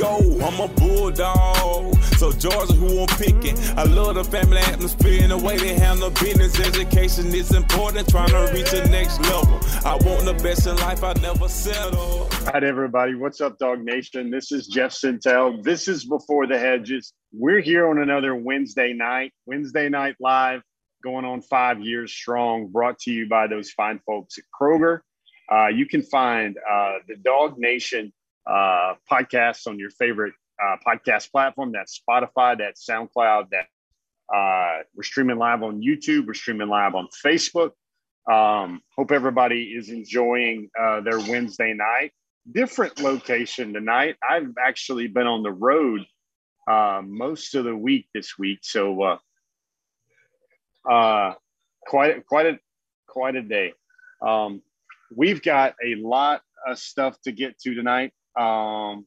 go. I'm a bulldog. So Georgia, who I'm picking. I love the family atmosphere and the way they handle business. Education is important, trying to reach the next level. I want the best in life, I never settle. All right, everybody. What's up, DawgNation? This is Jeff Sentell. This is Before the Hedges. We're here on another Wednesday night, Wednesday night live, going on five years strong, brought to you by those fine folks at Kroger. Uh, you can find uh, the DawgNation uh, podcasts on your favorite uh, podcast platform. That's Spotify, that's SoundCloud, that uh, we're streaming live on YouTube, we're streaming live on Facebook. Um, hope everybody is enjoying uh, their Wednesday night. Different location tonight. I've actually been on the road uh, most of the week this week, so uh, uh, quite quite a quite a day. Um, we've got a lot of stuff to get to tonight. Um,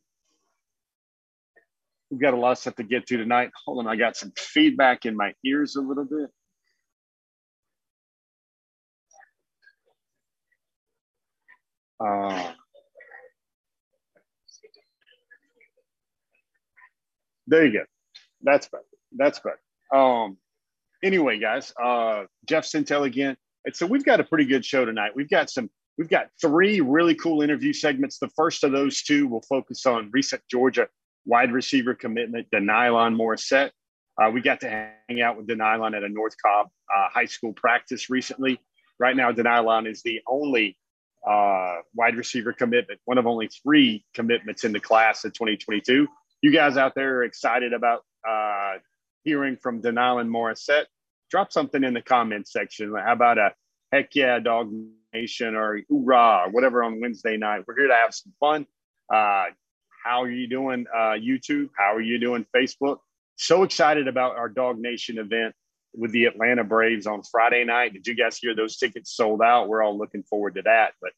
we've got a lot of stuff to get to tonight. Hold on, I got some feedback in my ears a little bit. Uh, there you go. That's better. That's better. Um, anyway, guys, uh, Jeff Sentell again. And so we've got a pretty good show tonight. We've got some, we've got three really cool interview segments. The first of those two will focus on recent Georgia wide receiver commitment, De'Nylon Morrissette. Uh, we got to hang out with De'Nylon at a North Cobb uh, high school practice recently. Right now, De'Nylon is the only uh, wide receiver commitment, one of only three commitments in the class of 2022. You guys out there are excited about uh, hearing from De'Nylon Morrissette drop something in the comments section. How about a heck yeah, dog nation or hoorah, or whatever on Wednesday night? We're here to have some fun. Uh, how are you doing, uh, YouTube? How are you doing, Facebook? So excited about our DawgNation event with the Atlanta Braves on Friday night. Did you guys hear those tickets sold out? We're all looking forward to that. But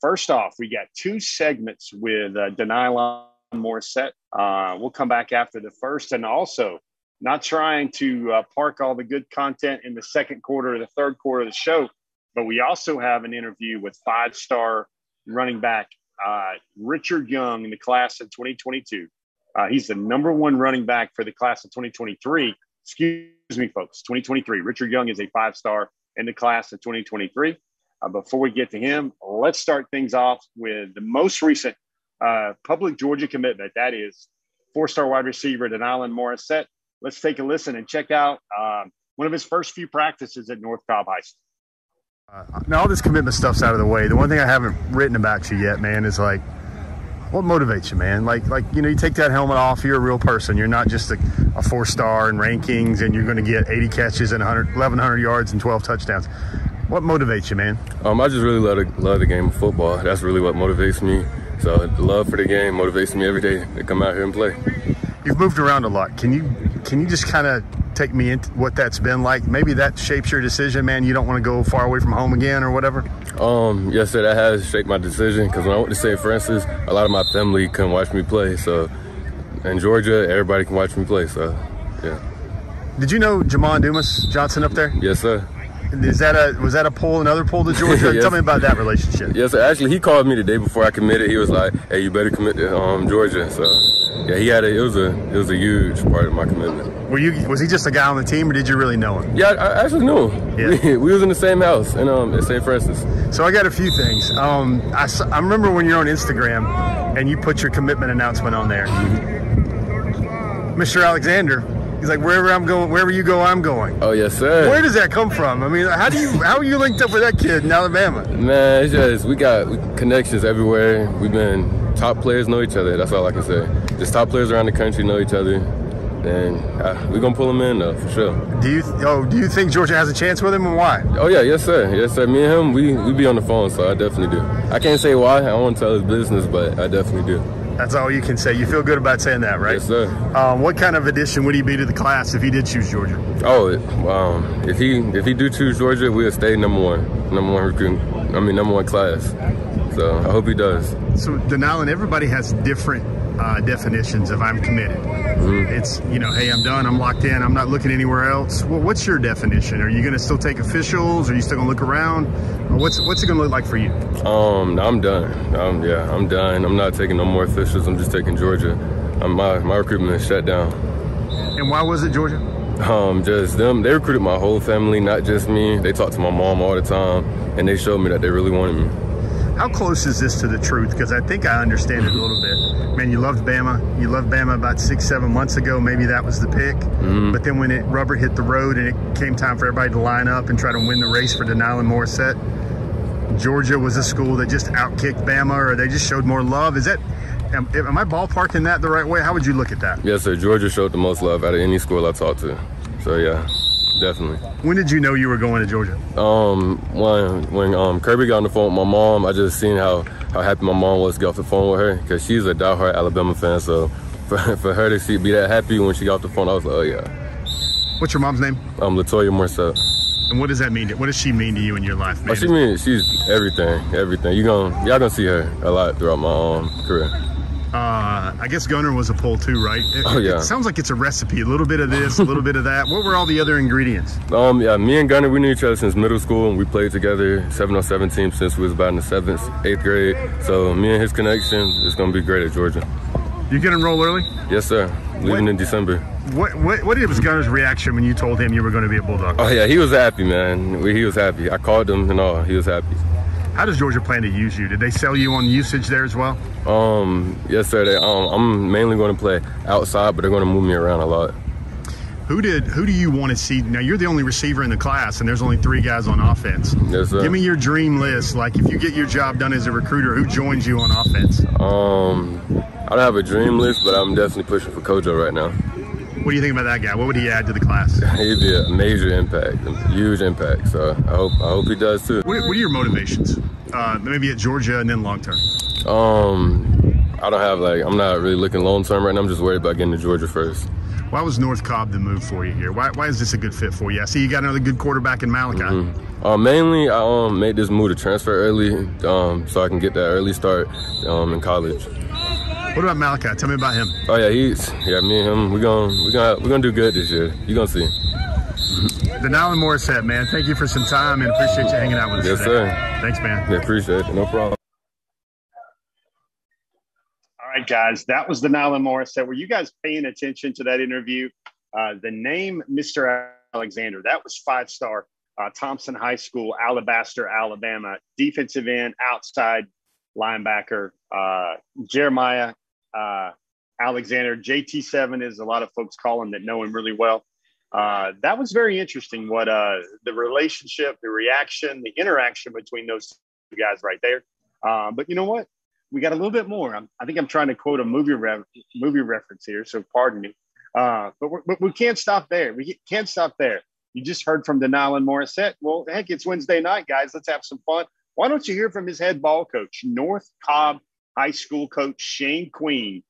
first off, we got two segments with uh, De'Nylon Morrissette. Uh, we'll come back after the first, and also not trying to uh, park all the good content in the second quarter or the third quarter of the show, but we also have an interview with five star running back uh, Richard Young in the class of 2022. Uh, he's the number one running back for the class of 2023. Excuse me, folks, 2023. Richard Young is a five star in the class of 2023. Uh, before we get to him, let's start things off with the most recent uh, public Georgia commitment. That is four star wide receiver De'Nylon Morrissette let's take a listen and check out um, one of his first few practices at North Cobb High School. Uh, now all this commitment stuff's out of the way. The one thing I haven't written about you yet, man, is like, what motivates you, man? Like, like you know, you take that helmet off. You're a real person. You're not just a, a four star in rankings, and you're going to get 80 catches and 100, 1,100 yards and 12 touchdowns. What motivates you, man? Um, I just really love the, love the game of football. That's really what motivates me. So the love for the game motivates me every day to come out here and play. You've moved around a lot. Can you can you just kind of take me into what that's been like? Maybe that shapes your decision, man. You don't want to go far away from home again or whatever. Um, yes, sir. That has shaped my decision because when I went to St. Francis, a lot of my family couldn't watch me play. So in Georgia, everybody can watch me play. So yeah. Did you know Jamon Dumas Johnson up there? Yes, sir. Is that a was that a pull another pull to Georgia? yes. Tell me about that relationship. Yes, sir. Actually, he called me the day before I committed. He was like, "Hey, you better commit to um, Georgia." So yeah, he had a it was a it was a huge part of my commitment. Were you was he just a guy on the team, or did you really know him? Yeah, I, actually knew him. Yeah. We, was in the same house in um at St. Francis. So I got a few things. Um, I I remember when you're on Instagram and you put your commitment announcement on there. Mm-hmm. Mr. Alexander He's like, wherever I'm going, wherever you go, I'm going. Oh yes, sir. Where does that come from? I mean, how do you, how are you linked up with that kid in Alabama? Man, it's just we got connections everywhere. We've been top players know each other. That's all I can say. Just top players around the country know each other, and uh, we're gonna pull them in though for sure. Do you, oh, do you think Georgia has a chance with him, and why? Oh yeah, yes sir, yes sir. Me and him, we we be on the phone, so I definitely do. I can't say why. I won't tell his business, but I definitely do. That's all you can say. You feel good about saying that, right? Yes, sir. Um, what kind of addition would he be to the class if he did choose Georgia? Oh, um, if he if he do choose Georgia, we'll stay number one, number one recruit. I mean, number one class. So I hope he does. So De'Nylon, everybody has different uh, definitions of I'm committed. Mm-hmm. It's, you know, hey, I'm done, I'm locked in, I'm not looking anywhere else. Well, what's your definition? Are you going to still take officials? Are you still going to look around? What's what's it going to look like for you? Um, I'm done. Um, yeah, I'm done. I'm not taking no more officials. I'm just taking Georgia. I'm my my recruitment is shut down. And why was it Georgia? Um, just them. They recruited my whole family, not just me. They talked to my mom all the time, and they showed me that they really wanted me. How close is this to the truth? Because I think I understand it a little bit. Man, you loved Bama. You loved Bama about six, seven months ago. Maybe that was the pick. Mm-hmm. But then when it rubber hit the road and it came time for everybody to line up and try to win the race for De'Nylon Morrissette, Georgia was a school that just outkicked Bama, or they just showed more love. Is that am, am I ballparking that the right way? How would you look at that? Yes, sir. Georgia showed the most love out of any school I talked to. So yeah. Definitely. When did you know you were going to Georgia? Um, when when um Kirby got on the phone with my mom, I just seen how how happy my mom was to get off the phone with her because she's a diehard Alabama fan. So for, for her to see be that happy when she got off the phone, I was like, oh yeah. What's your mom's name? Um, Latoya Morrissette. And what does that mean? What does she mean to you in your life, man? Oh, she means she's everything, everything. You gonna y'all gonna see her a lot throughout my um, career. Uh, I guess Gunnar was a pull too, right? It, oh yeah. It sounds like it's a recipe. A little bit of this, a little bit of that. What were all the other ingredients? Um, yeah, me and Gunnar, we knew each other since middle school, and we played together 707 team since we was about in the seventh, eighth grade. So me and his connection is gonna be great at Georgia. You get enroll early? Yes, sir. Leaving what, in December. What, what what was Gunnar's reaction when you told him you were going to be a Bulldog? Oh yeah, he was happy, man. He was happy. I called him and all. He was happy. How does Georgia plan to use you? Did they sell you on usage there as well? Um, yes, sir. They, um, I'm mainly going to play outside, but they're going to move me around a lot. Who did? Who do you want to see? Now you're the only receiver in the class, and there's only three guys on offense. Yes, sir. Give me your dream list. Like if you get your job done as a recruiter, who joins you on offense? Um, I don't have a dream list, but I'm definitely pushing for Kojo right now. What do you think about that guy? What would he add to the class? He'd be a major impact, a huge impact. So I hope I hope he does too. What are, what are your motivations? Uh, maybe at Georgia and then long term. Um, I don't have like I'm not really looking long term right now. I'm just worried about getting to Georgia first. Why was North Cobb the move for you here? Why, why is this a good fit for you? I see you got another good quarterback in Malachi. Mm-hmm. Uh, mainly, I um, made this move to transfer early um, so I can get that early start um, in college. What about Malachi? Tell me about him. Oh yeah, he's yeah. Me and him, we're gonna we're gonna we're gonna do good this year. You are gonna see. De'Nylon Morrissette, man. Thank you for some time and appreciate you hanging out with us. Yes, today. sir. Thanks, man. Yeah, appreciate it. No problem. All right, guys. That was De'Nylon Morrissette. Were you guys paying attention to that interview? Uh, the name Mr. Alexander, that was five star uh, Thompson High School, Alabaster, Alabama, defensive end, outside linebacker. Uh, Jeremiah uh, Alexander. JT7 is a lot of folks call him that know him really well. Uh, that was very interesting. What uh, the relationship, the reaction, the interaction between those two guys right there. Uh, but you know what? We got a little bit more. I'm, i think I'm trying to quote a movie re- movie reference here, so pardon me. Uh, but, but we can't stop there. We can't stop there. You just heard from De'Nylon Morrissette. Well, heck, it's Wednesday night, guys. Let's have some fun. Why don't you hear from his head ball coach, North Cobb High School coach Shane Queen?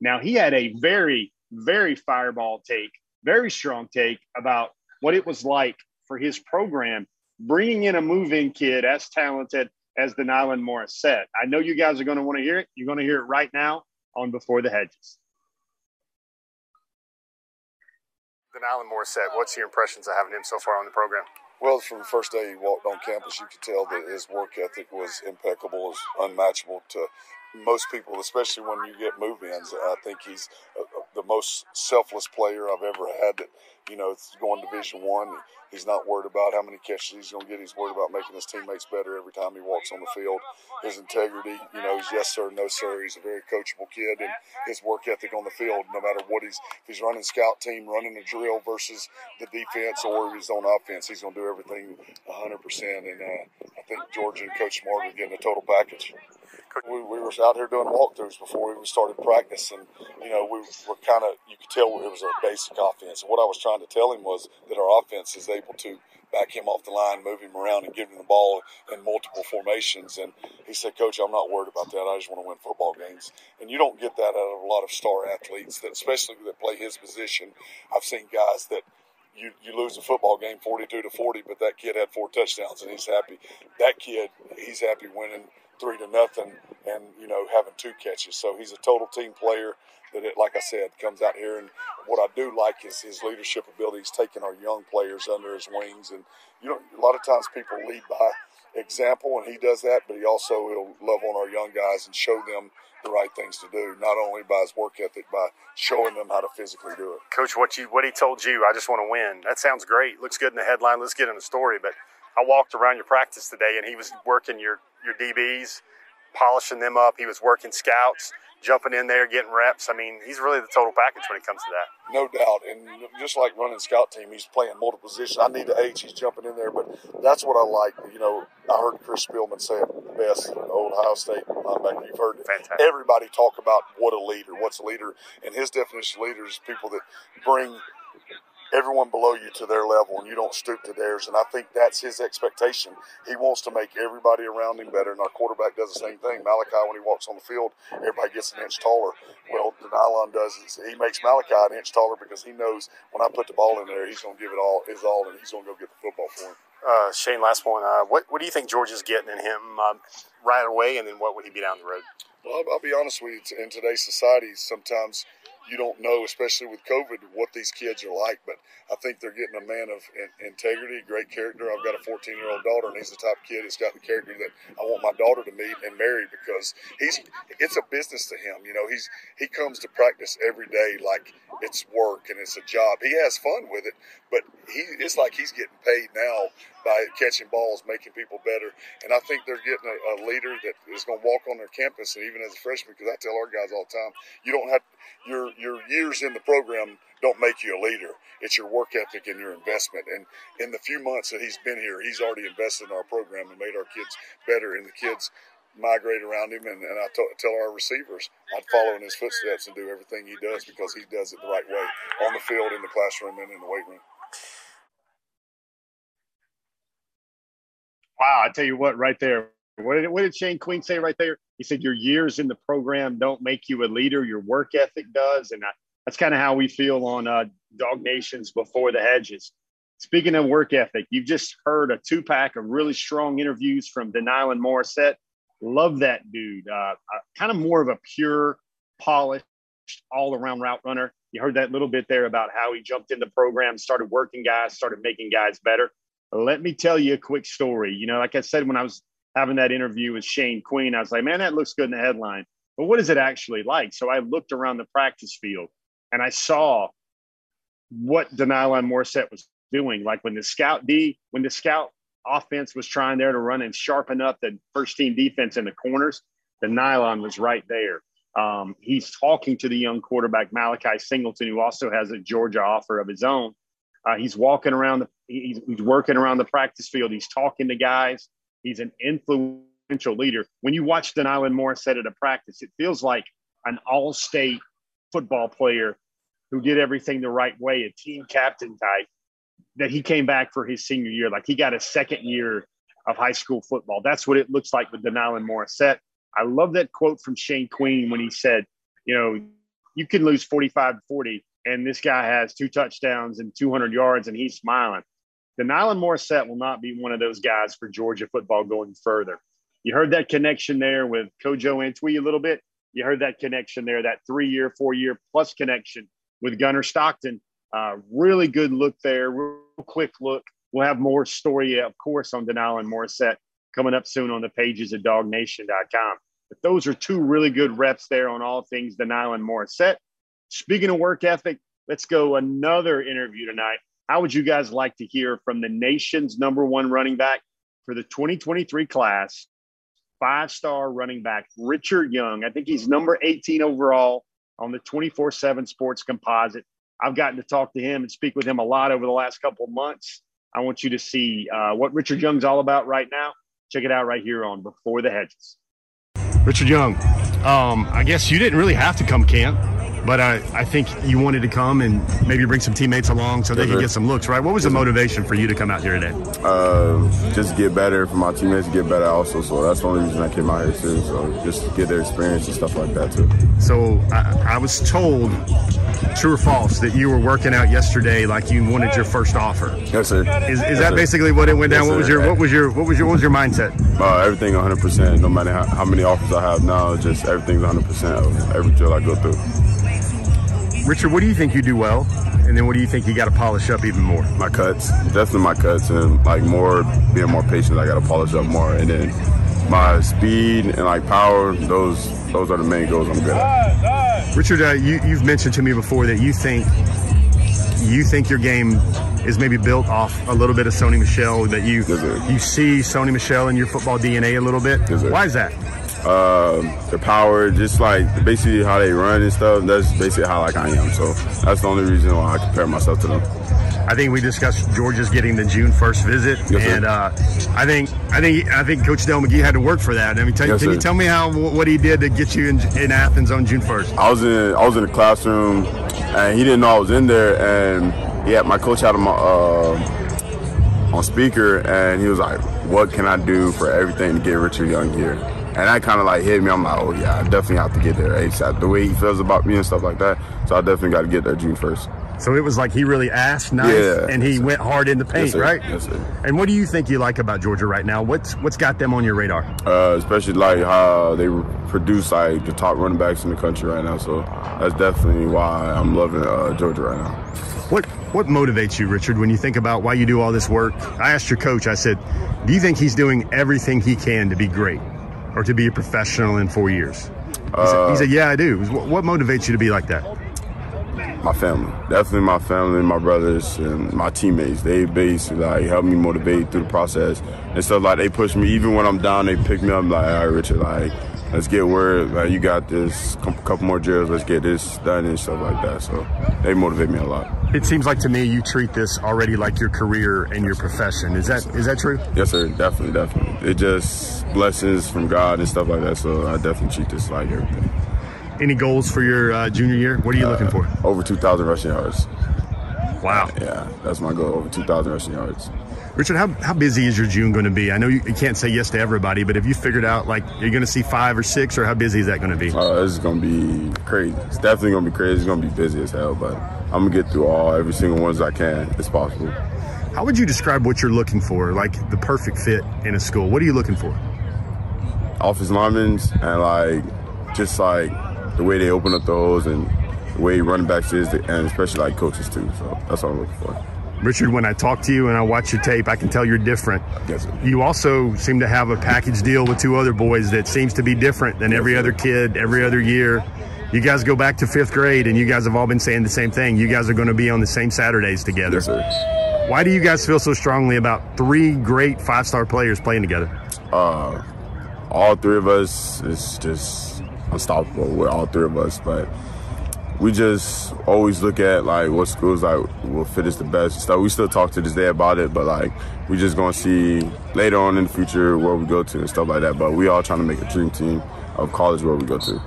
Now, he had a very, very fireball take, very strong take about what it was like for his program bringing in a move-in kid as talented as De'Nylon Morrissette. I know you guys are going to want to hear it. You're going to hear it right now on Before the Hedges. De'Nylon Morrissette, what's your impressions of having him so far on the program? Well, from the first day he walked on campus, you could tell that his work ethic was impeccable, was unmatchable to most people, especially when you get move-ins. I think he's most selfless player I've ever had. That you know, going Division One, he's not worried about how many catches he's going to get. He's worried about making his teammates better every time he walks on the field. His integrity, you know, he's yes sir, no sir. He's a very coachable kid, and his work ethic on the field, no matter what he's if he's running scout team, running a drill versus the defense, or he's on offense, he's going to do everything 100. percent And uh, I think Georgia and Coach Smart are getting a total package. We, we were out here doing walkthroughs before we even started practice, and you know we were kind of you could tell it was a basic offense. And what I was trying to tell him was that our offense is able to back him off the line, move him around, and give him the ball in multiple formations. And he said, "Coach, I'm not worried about that. I just want to win football games." And you don't get that out of a lot of star athletes, that especially that play his position. I've seen guys that you, you lose a football game 42 to 40, but that kid had four touchdowns and he's happy. That kid, he's happy winning three to nothing and you know having two catches. So he's a total team player. That it, like I said, comes out here and what I do like is his leadership abilities, taking our young players under his wings. And you know, a lot of times people lead by example, and he does that, but he also will love on our young guys and show them the right things to do, not only by his work ethic, by showing them how to physically do it. Coach, what you what he told you, I just want to win. That sounds great. Looks good in the headline. Let's get in the story. But I walked around your practice today, and he was working your your DBs, polishing them up. He was working scouts jumping in there, getting reps. I mean, he's really the total package when it comes to that. No doubt. And just like running scout team, he's playing multiple positions. I need the H, he's jumping in there. But that's what I like. You know, I heard Chris Spielman say it best, old Ohio State linebacker. You've heard Fantastic. everybody talk about what a leader, what's a leader. And his definition of leader is people that bring – everyone below you to their level and you don't stoop to theirs. And I think that's his expectation. He wants to make everybody around him better. And our quarterback does the same thing. Malachi, when he walks on the field, everybody gets an inch taller. Well, De'Nylon does is he makes Malachi an inch taller because he knows when I put the ball in there, he's going to give it all his all and he's going to go get the football for him. Uh, Shane, last one. Uh, what, what do you think George is getting in him um, right away, and then what would he be down the road? Well, I'll, I'll be honest with you. In today's society, sometimes – you don't know, especially with COVID, what these kids are like. But I think they're getting a man of in- integrity, great character. I've got a 14 year old daughter, and he's the type of kid that's got the character that I want my daughter to meet and marry because he's it's a business to him. You know, he's he comes to practice every day like it's work and it's a job. He has fun with it, but he it's like he's getting paid now by catching balls, making people better. And I think they're getting a, a leader that is going to walk on their campus, and even as a freshman, because I tell our guys all the time, you don't have your your years in the program don't make you a leader. It's your work ethic and your investment. And in the few months that he's been here, he's already invested in our program and made our kids better. And the kids migrate around him. And, and I t- tell our receivers, I'd follow in his footsteps and do everything he does because he does it the right way on the field, in the classroom, and in the weight room. Wow, I tell you what, right there. What did, what did Shane Queen say right there? He said, Your years in the program don't make you a leader, your work ethic does. And I, that's kind of how we feel on uh, DawgNations before the hedges. Speaking of work ethic, you've just heard a two pack of really strong interviews from De'Nylon Morrissette. Love that dude. Uh, uh, kind of more of a pure, polished, all around route runner. You heard that little bit there about how he jumped in the program, started working guys, started making guys better. Let me tell you a quick story. You know, like I said, when I was having that interview with Shane Queen, I was like, man, that looks good in the headline. But what is it actually like? So I looked around the practice field and I saw what De'Nylon Morrissette was doing. Like when the scout D, when the scout offense was trying there to run and sharpen up the first team defense in the corners, De'Nylon was right there. Um, he's talking to the young quarterback Malachi Singleton, who also has a Georgia offer of his own. Uh, he's walking around the, he's, he's working around the practice field. He's talking to guys. He's an influential leader. When you watch De'Nylon Morrissette at a practice, it feels like an all-state football player who did everything the right way, a team captain type. That he came back for his senior year, like he got a second year of high school football. That's what it looks like with De'Nylon Morrissette. I love that quote from Shane Queen when he said, you know, you can lose 45 to 40, and this guy has two touchdowns and 200 yards, and he's smiling. De'Nylon Morrissette will not be one of those guys for Georgia football going further. You heard that connection there with Kojo Antwi a little bit. You heard that connection there, that three year, four year plus connection with Gunnar Stockton. Uh, really good look there, real quick look. We'll have more story, of course, on De'Nylon Morrissette coming up soon on the pages of dawgnation.com. But those are two really good reps there on all things Denylan Morissette. Speaking of work ethic, let's go another interview tonight how would you guys like to hear from the nation's number one running back for the 2023 class, five star running back, Richard Young? I think he's number 18 overall on the 24 7 sports composite. I've gotten to talk to him and speak with him a lot over the last couple of months. I want you to see uh, what Richard Young's all about right now. Check it out right here on Before the Hedges. Richard Young, um, I guess you didn't really have to come camp but I, I think you wanted to come and maybe bring some teammates along so they could get some looks, right? What was the motivation for you to come out here today? Uh, just get better for my teammates, to get better also. So that's the only reason I came out here too. So just get their experience and stuff like that too. So I, I was told, true or false, that you were working out yesterday like you wanted your first offer. Yes, sir. Is, is yes, that sir. basically what it went down? Yes, what was your what was your what was your what was your mindset? uh, everything 100%. No matter how, how, many offers I have now, just everything's 100% of every drill I go through. Richard, what do you think you do well? And then what do you think you got to polish up even more? My cuts, definitely my cuts, and like more being more patient. I got to polish up more, and then my speed and like power. Those those are the main goals I'm good at. Richard, uh, you, you've mentioned to me before that you think you think your game is maybe built off a little bit of Sony Michel That you yes, you see Sony Michel in your football DNA a little bit. Yes, Why is that? Uh, the power, just like basically how they run and stuff. That's basically how like I am. So that's the only reason why I compare myself to them. I think we discussed Georgia's getting the June first visit, yes, and uh, I think I think I think Coach Dell McGee had to work for that. I mean, tell, yes, can sir. you tell me how what he did to get you in, in Athens on June first? I was in I was in the classroom, and he didn't know I was in there, and yeah, my coach had him uh, on speaker, and he was like, "What can I do for everything to get Richard Young here?" And that kind of like hit me. I'm like, "Oh yeah, I definitely have to get there ASAP." The way he feels about me and stuff like that, so I definitely got to get there June first. So it was like he really asked nice, yeah, and he went hard in the paint, yes, right? Yes, sir. And what do you think you like about Georgia right now? What's what's got them on your radar? Uh, especially like how they produce like the top running backs in the country right now. So that's definitely why I'm loving uh, Georgia right now. What what motivates you, Richard, when you think about why you do all this work? I asked your coach. I said, "Do you think he's doing everything he can to be great, or to be a professional in four years?" He, said, he said, "Yeah, I do." What, what motivates you to be like that? My family, definitely my family, my brothers, and my teammates. They basically like help me motivate through the process and stuff. Like they push me, even when I'm down, they pick me up. Like, all right, Richard, like let's get word. Like you got this. Couple more drills. Let's get this done and stuff like that. So they motivate me a lot. It seems like to me you treat this already like your career and your profession. Is that is that true? Yes, sir. Definitely, definitely. It just blessings from God and stuff like that. So I definitely treat this like everything. Any goals for your uh, junior year? What are you uh, looking for? Over 2,000 rushing yards. Wow. Yeah, that's my goal. Over 2,000 rushing yards. Richard, how, how busy is your June going to be? I know you, you, can't say yes to everybody, but have you figured out like you're going to see five or six, or how busy is that going to be? Uh, this is going to be crazy. It's definitely going to be crazy. It's going to be busy as hell, but I'm going to get through all every single ones I can as possible. How would you describe what you're looking for, like the perfect fit in a school? What are you looking for? Office linemen and like just like the way they open up those and the way running backs is, and especially like coaches too. So that's what I'm looking for. Richard, when I talk to you and I watch your tape, I can tell you're different. Yes, you also seem to have a package deal with two other boys that seems to be different than yes, every sir. other kid, every other year. You guys go back to fifth grade, and you guys have all been saying the same thing. You guys are going to be on the same Saturdays together. Yes, sir. Why do you guys feel so strongly about three great five-star players playing together? Uh, all three of us is just unstoppable with all three of us, but we just always look at like what schools like will fit us the best. So we still talk to this day about it, but like we just gonna see later on in the future where we go to and stuff like that. But we all trying to make a dream team of college where we go to.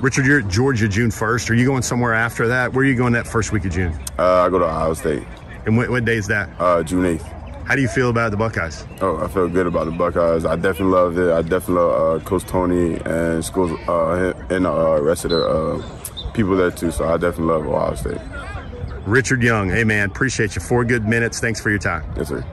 Richard, you're at Georgia June 1st. Are you going somewhere after that? Where are you going that first week of June? Uh, I go to Ohio State. And what, what day is that? Uh, June 8th. How do you feel about the Buckeyes? Oh, I feel good about the Buckeyes. I definitely love it. I definitely love uh, Coach Tony and schools uh, and the uh, rest of the uh, people there too. So I definitely love Ohio State. Richard Young, hey man, appreciate you. Four good minutes. Thanks for your time. Yes, sir.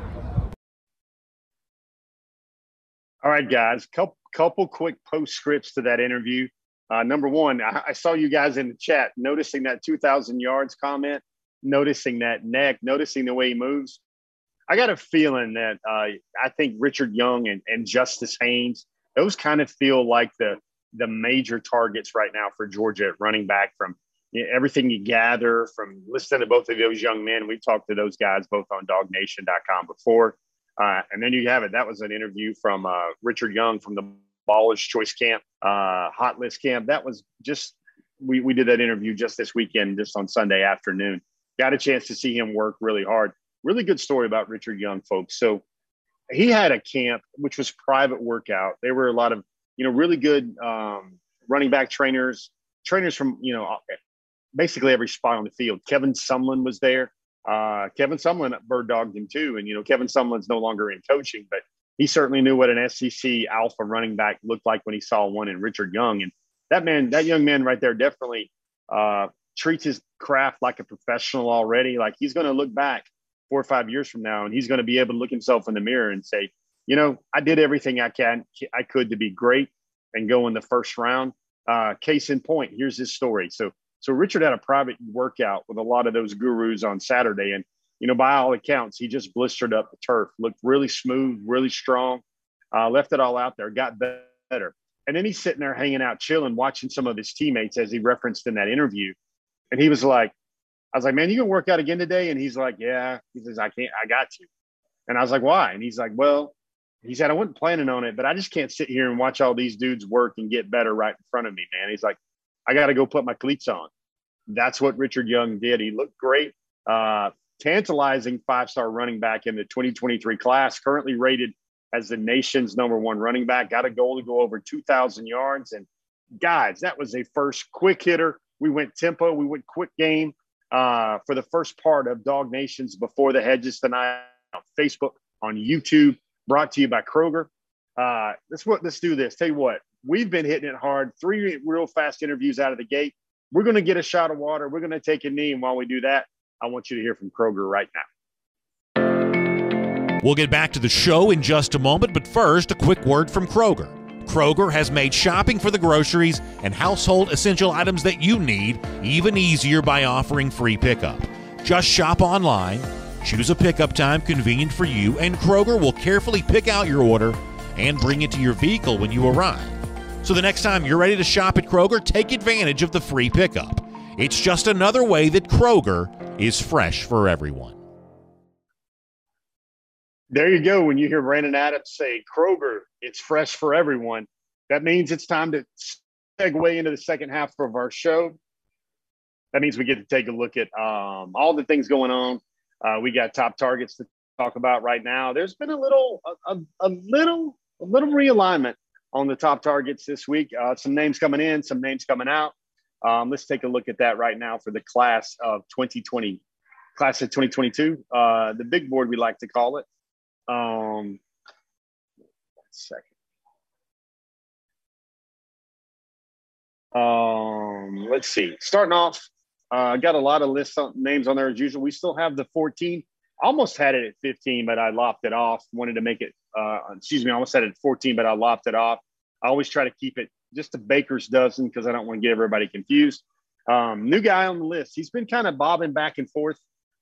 All right, guys. Couple couple quick postscripts to that interview. Uh, number one, I, I, saw you guys in the chat noticing that 2,000 yards comment, noticing that neck, noticing the way he moves. I got a feeling that uh, I think Richard Young and, and Justice Haynes, those kind of feel like the the major targets right now for Georgia at running back from you know, everything you gather from listening to both of those young men. We've talked to those guys both on dawgnation.com before. Uh, and then you have it. That was an interview from uh, Richard Young from the Baller's Choice Camp, uh, Hot List Camp. That was just, we, we did that interview just this weekend, just on Sunday afternoon. Got a chance to see him work really hard. Really good story about Richard Young, folks. So he had a camp, which was private workout. There were a lot of you know, really good um, running back trainers, trainers from, you know, basically every spot on the field. Kevin Sumlin was there. Uh, Kevin Sumlin bird dogged him too. And, you know, Kevin Sumlin's no longer in coaching, but he certainly knew what an SEC alpha running back looked like when he saw one in Richard Young. And that man, that young man right there definitely uh, treats his craft like a professional already. Like he's going to look back four or five years from now and he's going to be able to look himself in the mirror and say, you know, I did everything I can I could to be great and go in the first round. Uh, case in point, here's his story. So so Richard had a private workout with a lot of those gurus on Saturday, and you know, by all accounts, he just blistered up the turf, looked really smooth, really strong, uh, left it all out there, got better. And then he's sitting there hanging out, chilling, watching some of his teammates, as he referenced in that interview. And he was like, I was like, man, you gonna work out again today? And he's like, yeah. He says, I can't, I got to. And I was like, why? And he's like, well, he said, I wasn't planning on it, but I just can't sit here and watch all these dudes work and get better right in front of me, man. He's like, I got to go put my cleats on. That's what Richard Young did. He looked great. Uh, tantalizing five star running back in the 2023 class, currently rated as the nation's number one running back. Got a goal to go over 2,000 yards. And guys, that was a first quick hitter. We went tempo, we went quick game uh, for the first part of DawgNations before the hedges tonight on Facebook, on YouTube, brought to you by Kroger. Uh, let's what let's do this. Tell you what, we've been hitting it hard. Three real fast interviews out of the gate. We're going to get a shot of water. We're going to take a knee, and while we do that, I want you to hear from Kroger right now. We'll get back to the show in just a moment, but first, a quick word from Kroger. Kroger has made shopping for the groceries and household essential items that you need even easier by offering free pickup. Just shop online, choose a pickup time convenient for you, and Kroger will carefully pick out your order and bring it to your vehicle when you arrive. So the next time you're ready to shop at Kroger, take advantage of the free pickup. It's just another way that Kroger is fresh for everyone. There you go. When you hear Brandon Adams say Kroger, it's fresh for everyone, that means it's time to segue into the second half of our show. That means we get to take a look at um, all the things going on. Uh, we got top targets to talk about right now. There's been a little, a, a, little, a little realignment on the top targets this week. Uh, some names coming in, some names coming out. Um, let's take a look at that right now for the class of 2020, class of 2022, uh, the big board we like to call it. Um, second. Um, let's see. Starting off, I uh, got a lot of lists on, names on there as usual. We still have the 14. Almost had it at 15, but I lopped it off. Wanted to make it. Uh, excuse me. I almost had it at 14, but I lopped it off. I always try to keep it just a baker's dozen because I don't want to get everybody confused. Um, new guy on the list. He's been kind of bobbing back and forth.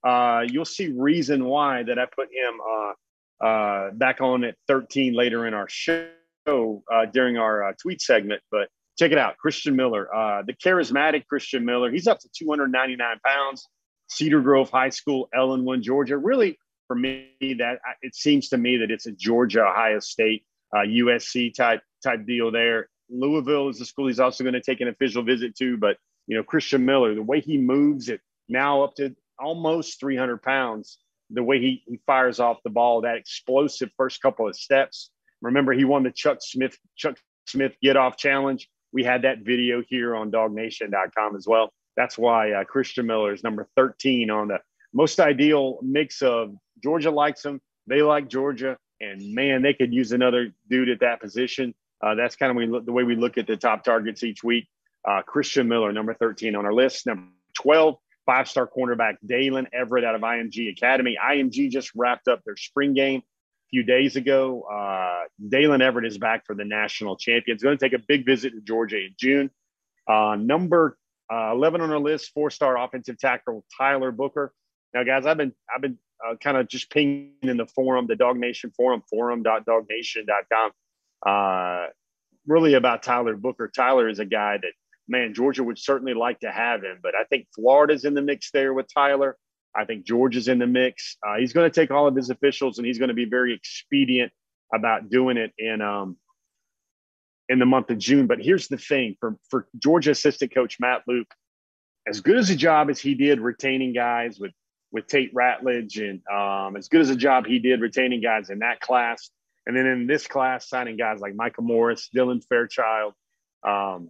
Uh, you'll see reason why that I put him uh, uh, back on at 13 later in our show uh, during our tweet segment. But check it out, Christian Miller, uh, the charismatic Christian Miller. He's up to 299 pounds. Cedar Grove High School, Ellenwood, Georgia. Really, for me, that it seems to me that it's a Georgia, Ohio State, USC type type deal there. Louisville is the school he's also going to take an official visit to. But, you know, Christian Miller, the way he moves it now up to almost 300 pounds, the way he, he fires off the ball, that explosive first couple of steps. Remember, he won the Chuck Smith, Chuck Smith get off challenge. We had that video here on dawgnation.com as well. That's why uh, Christian Miller is number 13 on the most ideal mix of Georgia likes him. They like Georgia. And man, they could use another dude at that position. Uh, that's kind of the way we look at the top targets each week. Uh, Christian Miller, number 13 on our list. Number 12, five star cornerback Daylen Everette out of IMG Academy. IMG just wrapped up their spring game few days ago. Uh, Daylen Everette is back for the national champion. champions. Going to take a big visit to Georgia in June. Uh, number uh, 11 on our list, four star offensive tackle Tyler Booker. Now, guys, I've been I've been uh, kind of just pinging in the forum, the DawgNation forum, forum.dawgnation.com uh, really about Tyler Booker. Tyler is a guy that, man, Georgia would certainly like to have him, but I think Florida's in the mix there with Tyler. I think Georgia's in the mix. Uh, he's going to take all of his officials, and he's going to be very expedient about doing it in um, in the month of June. But here's the thing: for for Georgia assistant coach Matt Luke, as good as a job as he did retaining guys with with Tate Ratledge, and um, as good as a job he did retaining guys in that class, and then in this class, signing guys like Michael Morris, Dylan Fairchild, um,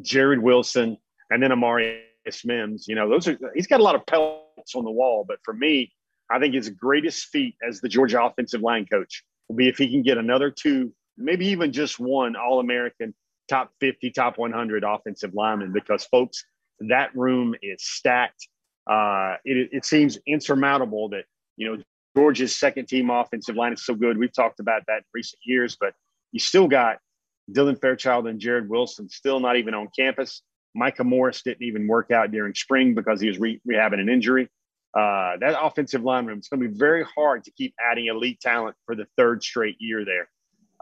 Jared Wilson, and then Amari Mims. You know, those are he's got a lot of pelts on the wall. But for me, I think his greatest feat as the Georgia offensive line coach will be if he can get another two, maybe even just one All American, top 50, top 100 offensive lineman. Because folks, that room is stacked. Uh, it, it seems insurmountable that you know Georgia's second team offensive line is so good. We've talked about that in recent years, but you still got Dylan Fairchild and Jared Wilson still not even on campus. Micah Morris didn't even work out during spring because he was re- rehabbing an injury. Uh, that offensive line room, it's going to be very hard to keep adding elite talent for the third straight year there.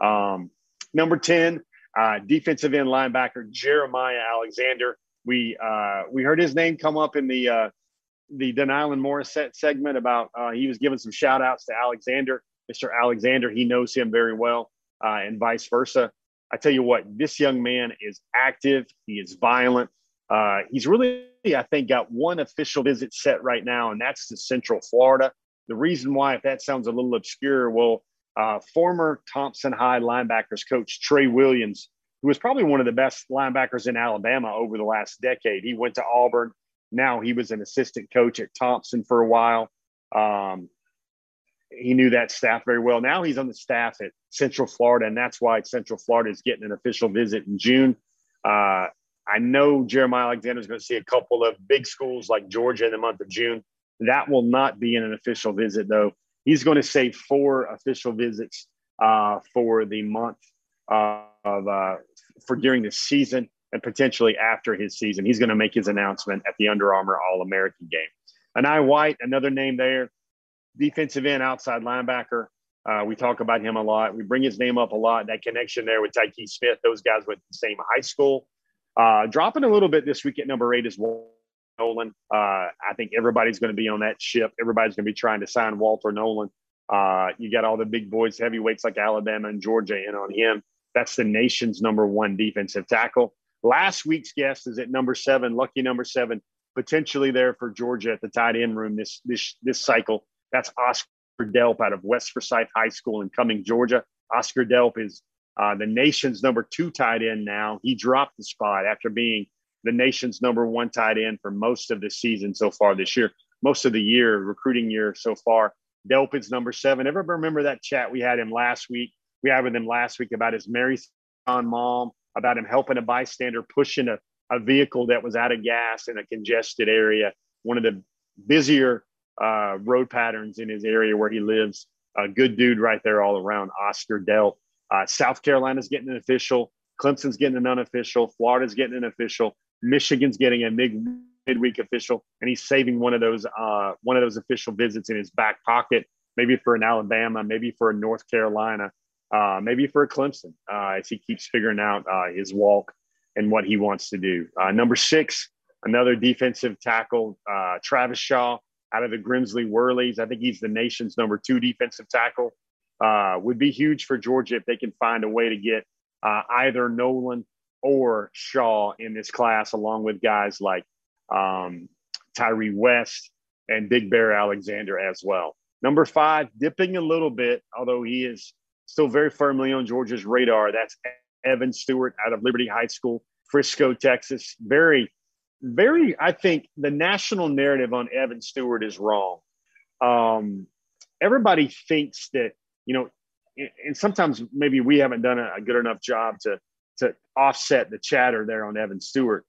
Um, number 10, uh, defensive end linebacker Jeremiah Alexander. We uh, we heard his name come up in the uh, the De'Nylon Morrissette segment about uh, he was giving some shout outs to Alexander, Mr. Alexander. He knows him very well, uh, and vice versa. I tell you what, this young man is active. He is violent. Uh, he's really, I think, got one official visit set right now, and that's to Central Florida. The reason why, if that sounds a little obscure, well, uh, former Thompson High linebackers coach Trey Williams, who was probably one of the best linebackers in Alabama over the last decade, he went to Auburn. Now he was an assistant coach at Thompson for a while. Um, he knew that staff very well. Now he's on the staff at Central Florida, and that's why Central Florida is getting an official visit in June. Uh, I know Jeremiah Alexander is going to see a couple of big schools like Georgia in the month of June. That will not be in an official visit, though. He's going to save four official visits uh, for the month of uh, for during the season and potentially after his season. He's going to make his announcement at the Under Armour All American game. Enai White, another name there defensive end, outside linebacker. Uh, we talk about him a lot. We bring his name up a lot. That connection there with Tyke Smith, those guys went to the same high school. Uh, dropping a little bit this week at number eight is Nolan. Uh, I think everybody's going to be on that ship. Everybody's going to be trying to sign Walter Nolan. Uh, you got all the big boys, heavyweights like Alabama and Georgia in on him. That's the nation's number one defensive tackle. Last week's guest is at number seven, lucky number seven, potentially there for Georgia at the tight end room this this this cycle. That's Oscar Delp out of West Forsyth High School in Cumming, Georgia. Oscar Delp is uh, the nation's number two tight end now. He dropped the spot after being the nation's number one tight end for most of the season so far this year, most of the year, recruiting year so far. Delp is number seven. Everybody remember that chat we had him last week? We had with him last week about his marathon mom, about him helping a bystander pushing a, a vehicle that was out of gas in a congested area, one of the busier uh, road patterns in his area where he lives. A good dude right there all around. Oscar Delp. Uh, South Carolina's getting an official. Clemson's getting an unofficial. Florida's getting an official. Michigan's getting a mid midweek official, and he's saving one of those uh, one of those official visits in his back pocket, maybe for an Alabama, maybe for a North Carolina, uh, maybe for a Clemson, uh, as he keeps figuring out uh, his walk and what he wants to do. Uh, number six, another defensive tackle, uh, Travis Shaw out of the Grimsley Whirlies. I think he's the nation's number two defensive tackle. Uh, would be huge for Georgia if they can find a way to get uh, either Nolan or Shaw in this class, along with guys like um, Tyree West and Big Bear Alexander as well. Number five, dipping a little bit, although he is still very firmly on Georgia's radar. That's Evan Stewart out of Liberty High School, Frisco, Texas. Very very, I think the national narrative on Evan Stewart is wrong. Um, everybody thinks that, you know, and sometimes maybe we haven't done a good enough job to, to offset the chatter there on Evan Stewart.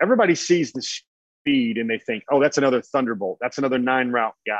Everybody sees the speed and they think, oh, that's another Thunderbolt. That's another nine route guy.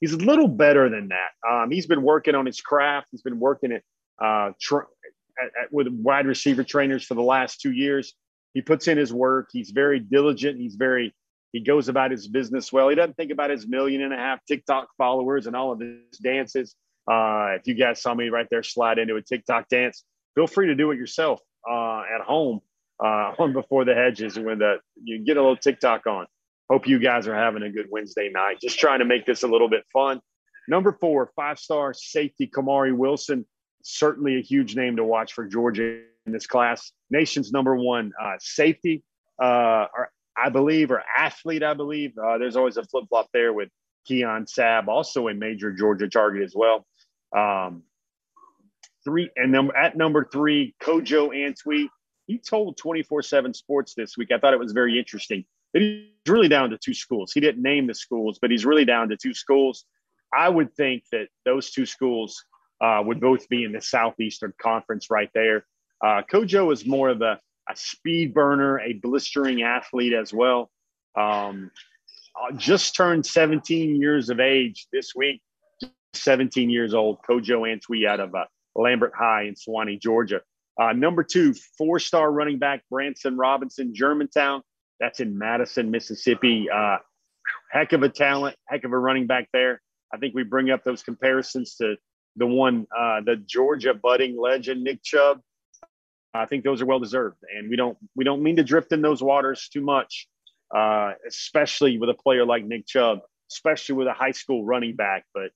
He's a little better than that. Um, he's been working on his craft. He's been working at, uh, at, at, with wide receiver trainers for the last two years he puts in his work. He's very diligent. He's very he goes about his business well. He doesn't think about his million and a half TikTok followers and all of his dances. Uh, if you guys saw me right there slide into a TikTok dance, feel free to do it yourself uh, at home uh, on Before the Hedges when the, you get a little TikTok on. Hope you guys are having a good Wednesday night. Just trying to make this a little bit fun. Number four, five star safety Kamari Wilson. Certainly a huge name to watch for Georgia this class. Nation's number one uh, safety, uh, or I believe, or athlete, I believe. Uh, there's always a flip flop there with Keon Sabb, also a major Georgia target as well. Um, three and number at number three, Kojo Antwi. He told 24 7 Sports this week. I thought it was very interesting. He's really down to two schools. He didn't name the schools, but he's really down to two schools. I would think that those two schools uh, would both be in the Southeastern Conference right there. Uh, Kojo is more of a, a speed burner, a blistering athlete as well. Um, uh, just turned 17 years of age this week. 17 years old, Kojo Antwi out of uh, Lambert High in Suwanee, Georgia. Uh, number two, four star running back Branson Robinson, Germantown. That's in Madison, Mississippi. Uh, heck of a talent, heck of a running back there. I think we bring up those comparisons to the one, uh, the Georgia budding legend Nick Chubb. I think those are well deserved, and we don't we don't mean to drift in those waters too much, uh, especially with a player like Nick Chubb, especially with a high school running back. But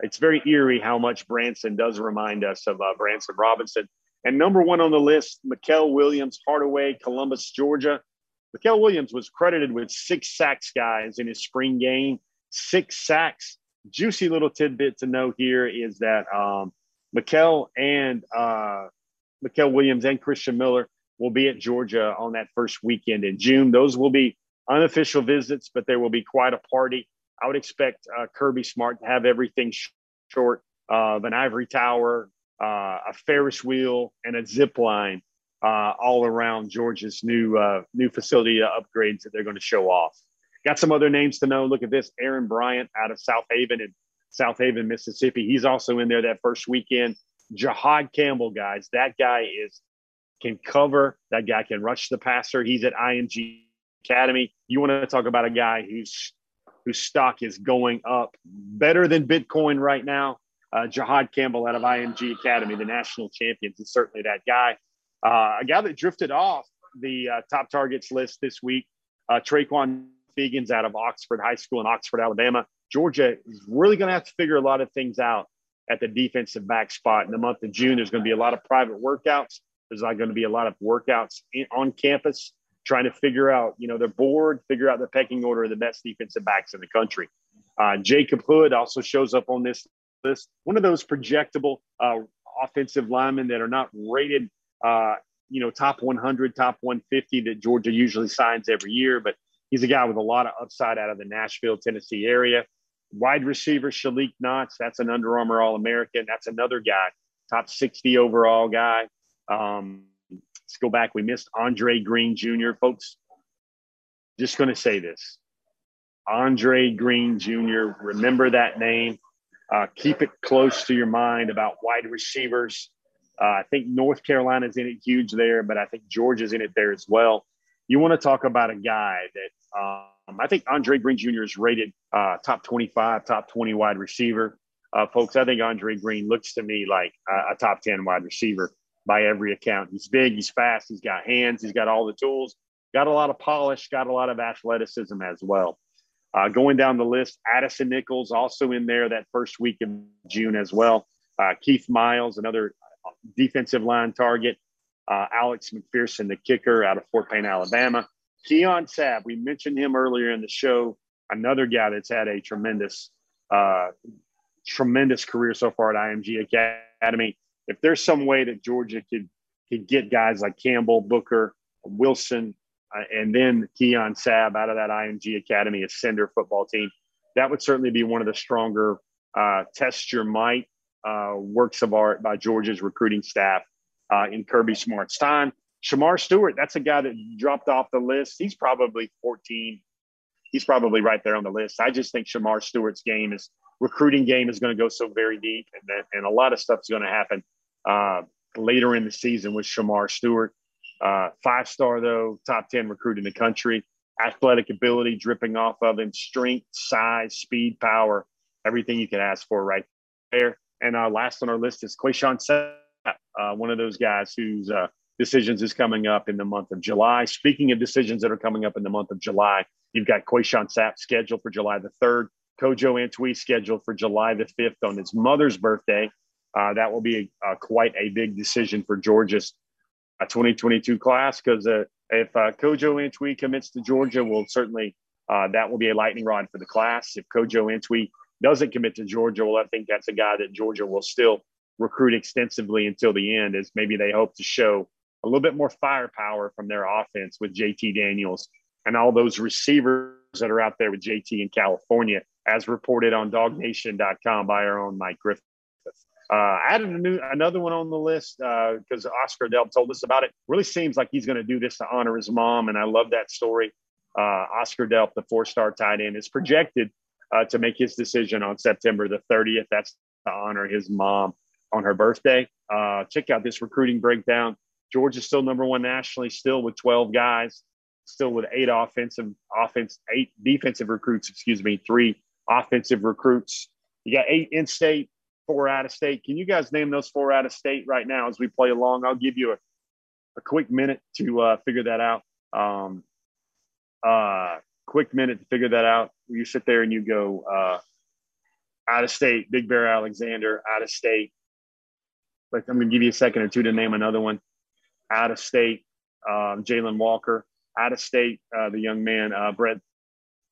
it's very eerie how much Branson does remind us of uh, Branson Robinson. And number one on the list, Mykel Williams, Hardaway, Columbus, Georgia. Mykel Williams was credited with six sacks, guys, in his spring game. Six sacks. Juicy little tidbit to know here is that um, Mykel and uh, Mykel Williams and Christian Miller will be at Georgia on that first weekend in June. Those will be unofficial visits, but there will be quite a party. I would expect uh, Kirby Smart to have everything short of an ivory tower, uh, a Ferris wheel, and a zip line uh, all around Georgia's new uh, new facility upgrades that they're going to show off. Got some other names to know. Look at this: Aaron Bryant out of Southaven in Southaven, Mississippi. He's also in there that first weekend. Jihaad Campbell, guys, that guy is can cover. That guy can rush the passer. He's at IMG Academy. You want to talk about a guy who's whose stock is going up better than Bitcoin right now. Uh, Jihaad Campbell out of IMG Academy, the national champions, is certainly that guy. Uh, a guy that drifted off the uh, top targets list this week, uh, Traquan Fegans out of Oxford High School in Oxford, Alabama. Georgia is really going to have to figure a lot of things out at the defensive back spot in the month of June. There's going to be a lot of private workouts. There's not going to be a lot of workouts in, on campus trying to figure out, you know, their board, figure out the pecking order of the best defensive backs in the country. Uh, Jacob Hood also shows up on this list. One of those projectable uh, offensive linemen that are not rated, uh, you know, top 100, top 150 that Georgia usually signs every year, but he's a guy with a lot of upside out of the Nashville, Tennessee area. Wide receiver Shalik Knox, that's an Under Armour All American. That's another guy, top 60 overall guy. Um, let's go back. We missed Andre Greene Jr. Folks, just going to say this Andre Greene Jr., remember that name. Uh, keep it close to your mind about wide receivers. Uh, I think North Carolina's in it huge there, but I think Georgia's in it there as well. You want to talk about a guy that um, I think Andre Greene Jr. is rated uh, top 25, top 20 wide receiver. Uh, folks, I think Andre Greene looks to me like a, a top 10 wide receiver by every account. He's big, he's fast, he's got hands, he's got all the tools, got a lot of polish, got a lot of athleticism as well. Uh, going down the list, Addison Nichols also in there that first week of June as well. Uh, Keith Miles, another defensive line target. Uh, Alex McPherson, the kicker out of Fort Payne, Alabama. Keon Sabb, we mentioned him earlier in the show. Another guy that's had a tremendous, uh, tremendous career so far at IMG Academy if there's some way that Georgia could could get guys like Campbell, Booker, Wilson, uh, and then Keon Sabb out of that IMG Academy Ascender football team, that would certainly be one of the stronger uh, test your might uh, works of art by Georgia's recruiting staff uh, in Kirby Smart's time. Shemar Stewart, that's a guy that dropped off the list. He's probably 14. He's probably right there on the list. I just think Shemar Stewart's game is recruiting game is going to go so very deep, and, that, and a lot of stuff is going to happen uh, later in the season with Shemar Stewart. Uh, five star, though, top 10 recruit in the country. Athletic ability dripping off of him, strength, size, speed, power, everything you can ask for right there. And uh, last on our list is Quayshawn Sapp, uh, one of those guys who's uh, decisions is coming up in the month of July. Speaking of decisions that are coming up in the month of July, you've got Quayshawn Sapp scheduled for July the 3rd. Kojo Antwi scheduled for July the 5th on his mother's birthday. Uh, that will be a, a, quite a big decision for Georgia's uh, 2022 class because uh, if uh, Kojo Antwi commits to Georgia, will certainly uh, that will be a lightning rod for the class. If Kojo Antwi doesn't commit to Georgia, well, I think that's a guy that Georgia will still recruit extensively until the end, as maybe they hope to show a little bit more firepower from their offense with JT Daniels and all those receivers that are out there with JT in California, as reported on DawgNation.com by our own Mike Griffith. Uh, added a new, another one on the list because uh, Oscar Delp told us about it. Really seems like he's going to do this to honor his mom, and I love that story. Uh, Oscar Delp, the four-star tight end, is projected uh, to make his decision on September the 30th. That's to honor his mom on her birthday. Uh, check out this recruiting breakdown. Georgia's still number one nationally, still with 12 guys, still with eight offensive, offense, eight defensive recruits, excuse me, three offensive recruits. You got eight in state, four out of state. Can you guys name those four out of state right now as we play along? I'll give you a, a quick minute to uh, figure that out. Um, uh, quick minute to figure that out. You sit there and you go uh, out of state, Big Bear Alexander, out of state. Like I'm going to give you a second or two to name another one. Out of state, um, Jalen Walker. Out of state, uh, the young man uh, Brett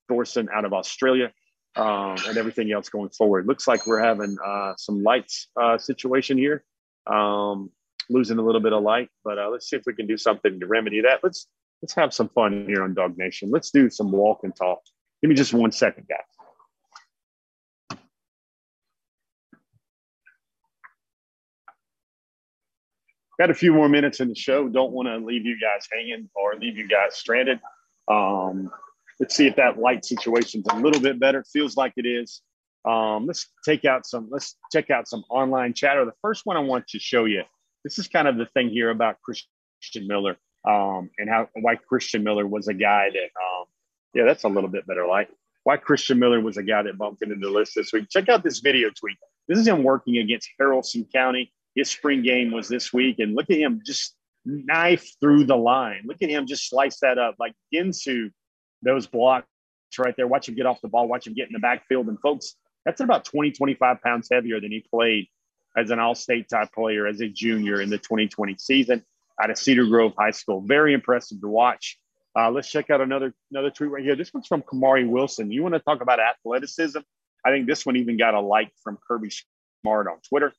Thorson out of Australia um, and everything else going forward. Looks like we're having uh, some lights uh, situation here, um, losing a little bit of light, but uh, let's see if we can do something to remedy that. Let's let's have some fun here on DawgNation. Let's do some walk and talk. Give me just one second, guys. Got a few more minutes in the show. Don't want to leave you guys hanging or leave you guys stranded. Um, Let's see if that light situation's a little bit better. Feels like it is. Um, let's take out some, let's check out some online chatter. The first one I want to show you, this is kind of the thing here about Christian Miller um, and how why Christian Miller was a guy that, um, yeah, that's a little bit better light. Why Christian Miller was a guy that bumped into the list this week. Check out this video tweet. This is him working against Haralson County. His spring game was this week, and look at him just knife through the line. Look at him just slice that up like Ginsu those blocks right there. Watch him get off the ball, watch him get in the backfield. And folks, that's about 20, 25 pounds heavier than he played as an all state type player as a junior in the 2020 season out of Cedar Grove High School. Very impressive to watch. Uh, let's check out another another tweet right here. This one's from Kamari Wilson. You want to talk about athleticism? I think this one even got a like from Kirby Smart on Twitter.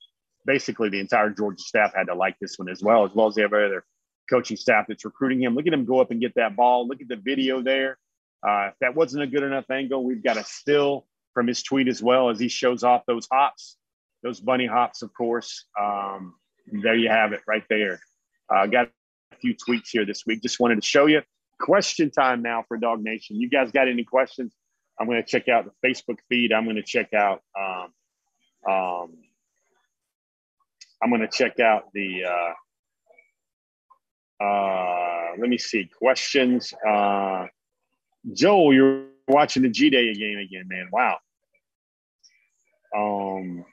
Basically, the entire Georgia staff had to like this one as well, as well as every other coaching staff that's recruiting him. Look at him go up and get that ball. Look at the video there. Uh, if that wasn't a good enough angle, we've got a still from his tweet as well as he shows off those hops, those bunny hops, of course. Um, there you have it right there. Uh, got a few tweets here this week. Just wanted to show you. Question time now for DawgNation. You guys got any questions? I'm going to check out the Facebook feed. I'm going to check out. Um, um, I'm going to check out the. Uh, uh, let me see questions. Uh, Joel, you're watching the G Day game again, man. Wow. Um,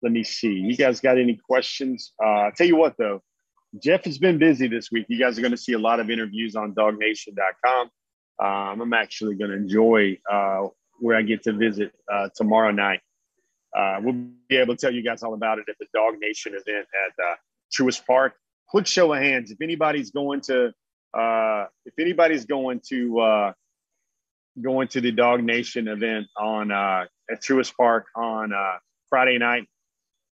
let me see. You guys got any questions? Uh, tell you what, though, Jeff has been busy this week. You guys are going to see a lot of interviews on dawgnation.com. Um, I'm actually going to enjoy uh, where I get to visit uh, tomorrow night. Uh, we'll be able to tell you guys all about it at the DawgNation event at uh, Truist Park. Quick show of hands. If anybody's going to uh, if anybody's going to uh, going to the DawgNation event on uh, at Truist Park on uh, Friday night,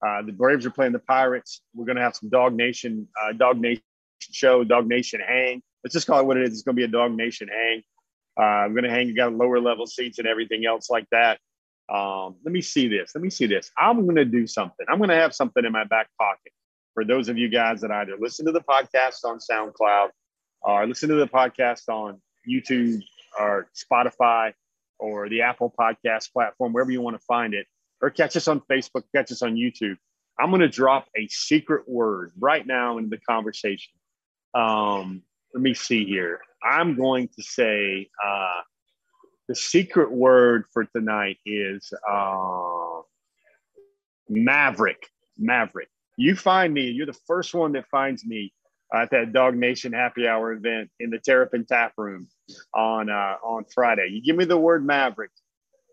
uh, the Braves are playing the Pirates. We're going to have some DawgNation uh, DawgNation show, DawgNation hang. Let's just call it what it is. It's going to be a DawgNation hang. Uh, I'm going to hang. You got lower level seats and everything else like that. Um, let me see this. Let me see this. I'm going to do something. I'm going to have something in my back pocket for those of you guys that either listen to the podcast on SoundCloud or listen to the podcast on YouTube or Spotify or the Apple Podcast platform, wherever you want to find it, or catch us on Facebook, catch us on YouTube. I'm going to drop a secret word right now into the conversation. Um, let me see here. I'm going to say uh, the secret word for tonight is uh, Maverick. Maverick. You find me, you're the first one that finds me at that DawgNation Happy Hour event in the Terrapin Tap Room on uh, on Friday. You give me the word Maverick,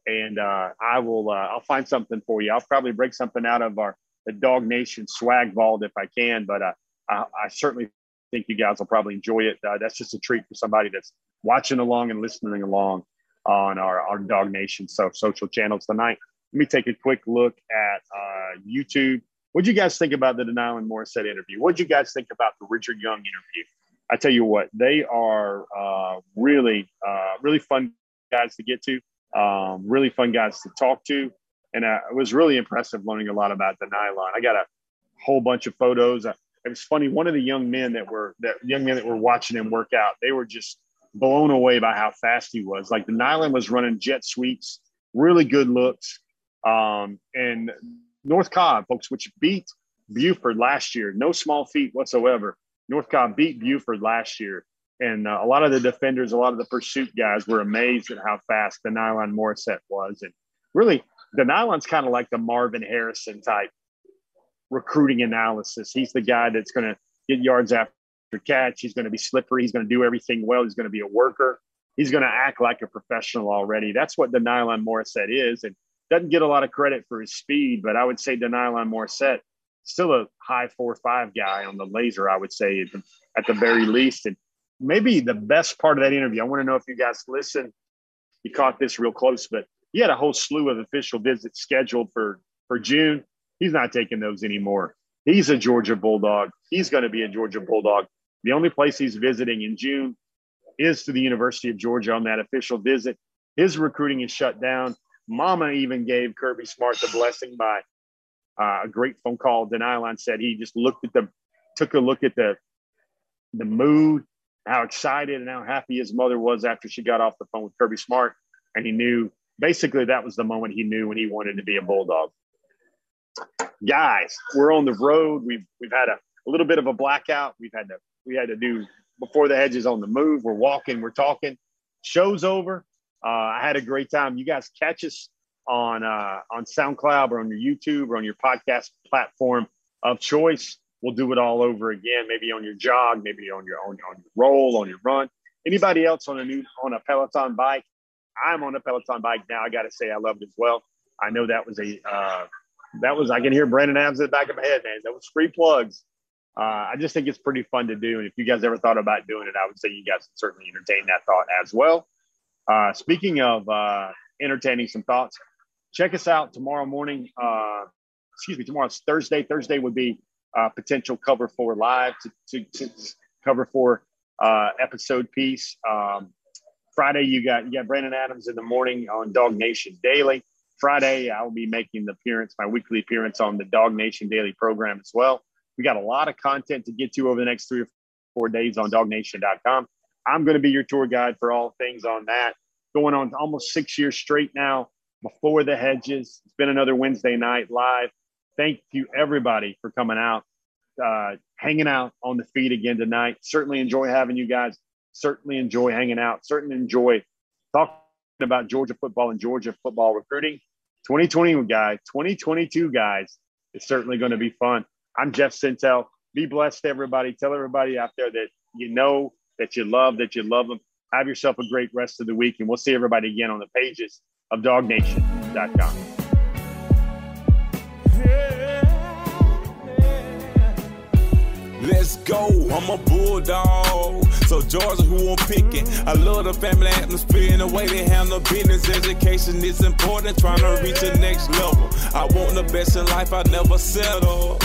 and uh, I will. Uh, I'll find something for you. I'll probably break something out of our the DawgNation swag vault if I can, but uh, I, I, certainly think you guys will probably enjoy it. Uh, that's just a treat for somebody that's watching along and listening along on our, our DawgNation so social channels tonight. Let me take a quick look at uh, YouTube. What'd you guys think about the De'Nylon Morrissette interview? What'd you guys think about the Richard Young interview? I tell you what, they are uh, really, uh, really fun guys to get to, um, really fun guys to talk to. And uh, it was really impressive learning a lot about De'Nylon. I got a whole bunch of photos. It was funny. One of the young men that were that young men that were watching him work out, they were just blown away by how fast he was. Like De'Nylon was running jet sweeps, really good looks. Um, and North Cobb, folks, which beat Buford last year. No small feat whatsoever. North Cobb beat Buford last year. And uh, a lot of the defenders, a lot of the pursuit guys were amazed at how fast De'Nylon Morrissette was. And really, De'Nylon's kind of like the Marvin Harrison type recruiting analysis. He's the guy that's going to get yards after catch. He's going to be slippery. He's going to do everything well. He's going to be a worker. He's going to act like a professional already. That's what De'Nylon Morrissette is. And doesn't get a lot of credit for his speed, but I would say De'Nylon Morrissette still a high four five guy on the laser. I would say at the, at the very least, and maybe the best part of that interview. I want to know if you guys listen. You caught this real close, but he had a whole slew of official visits scheduled for for June. He's not taking those anymore. He's a Georgia Bulldog. He's going to be a Georgia Bulldog. The only place he's visiting in June is to the University of Georgia on that official visit. His recruiting is shut down. Mama even gave Kirby Smart the blessing by uh, a great phone call. De'Nylon said he just looked at the, took a look at the, the mood, how excited and how happy his mother was after she got off the phone with Kirby Smart, and he knew basically that was the moment he knew when he wanted to be a bulldog. Guys, we're on the road. We've we've had a, a little bit of a blackout. We've had to we had to do before the hedges on the move. We're walking. We're talking. Show's over. Uh, I had a great time. You guys catch us on uh, on SoundCloud or on your YouTube or on your podcast platform of choice. We'll do it all over again. Maybe on your jog, maybe on your on, on your roll, on your run. Anybody else on a new on a Peloton bike? I'm on a Peloton bike now. I got to say I loved it as well. I know that was a uh, that was I can hear Brandon Adams in the back of my head, man. That was free plugs. Uh, I just think it's pretty fun to do. And if you guys ever thought about doing it, I would say you guys certainly entertain that thought as well. Uh, speaking of uh, entertaining some thoughts, check us out tomorrow morning. Uh, excuse me, tomorrow's Thursday. Thursday would be uh, potential cover for live to, to, to cover for uh, episode piece. Um, Friday, you got you got Brandon Adams in the morning on DawgNation Daily. Friday, I will be making the appearance, my weekly appearance on the DawgNation Daily program as well. We got a lot of content to get to over the next three or four days on dawgnation.com. I'm going to be your tour guide for all things on that. Going on almost six years straight now before the hedges. It's been another Wednesday night live. Thank you, everybody, for coming out, uh, hanging out on the feed again tonight. Certainly enjoy having you guys. Certainly enjoy hanging out. Certainly enjoy talking about Georgia football and Georgia football recruiting. 2020 guys, 2022 guys, it's certainly going to be fun. I'm Jeff Sentell. Be blessed, everybody. Tell everybody out there that you know, that you love, that you love them. Have yourself a great rest of the week, and we'll see everybody again on the pages of dawgnation.com. Let's go, I'm a bulldog. So Georgia, who I'm picking. I love the family atmosphere and the way they handle business. Education is important, trying to reach the next level. I want the best in life, I never settle.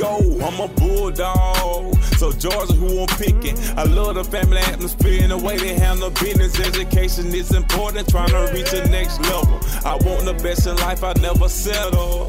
Go. I'm a bulldog. So Georgia, who I'm picking. I love the family atmosphere and the way they handle business. Education is important, trying to reach the next level. I want the best in life, I never settle.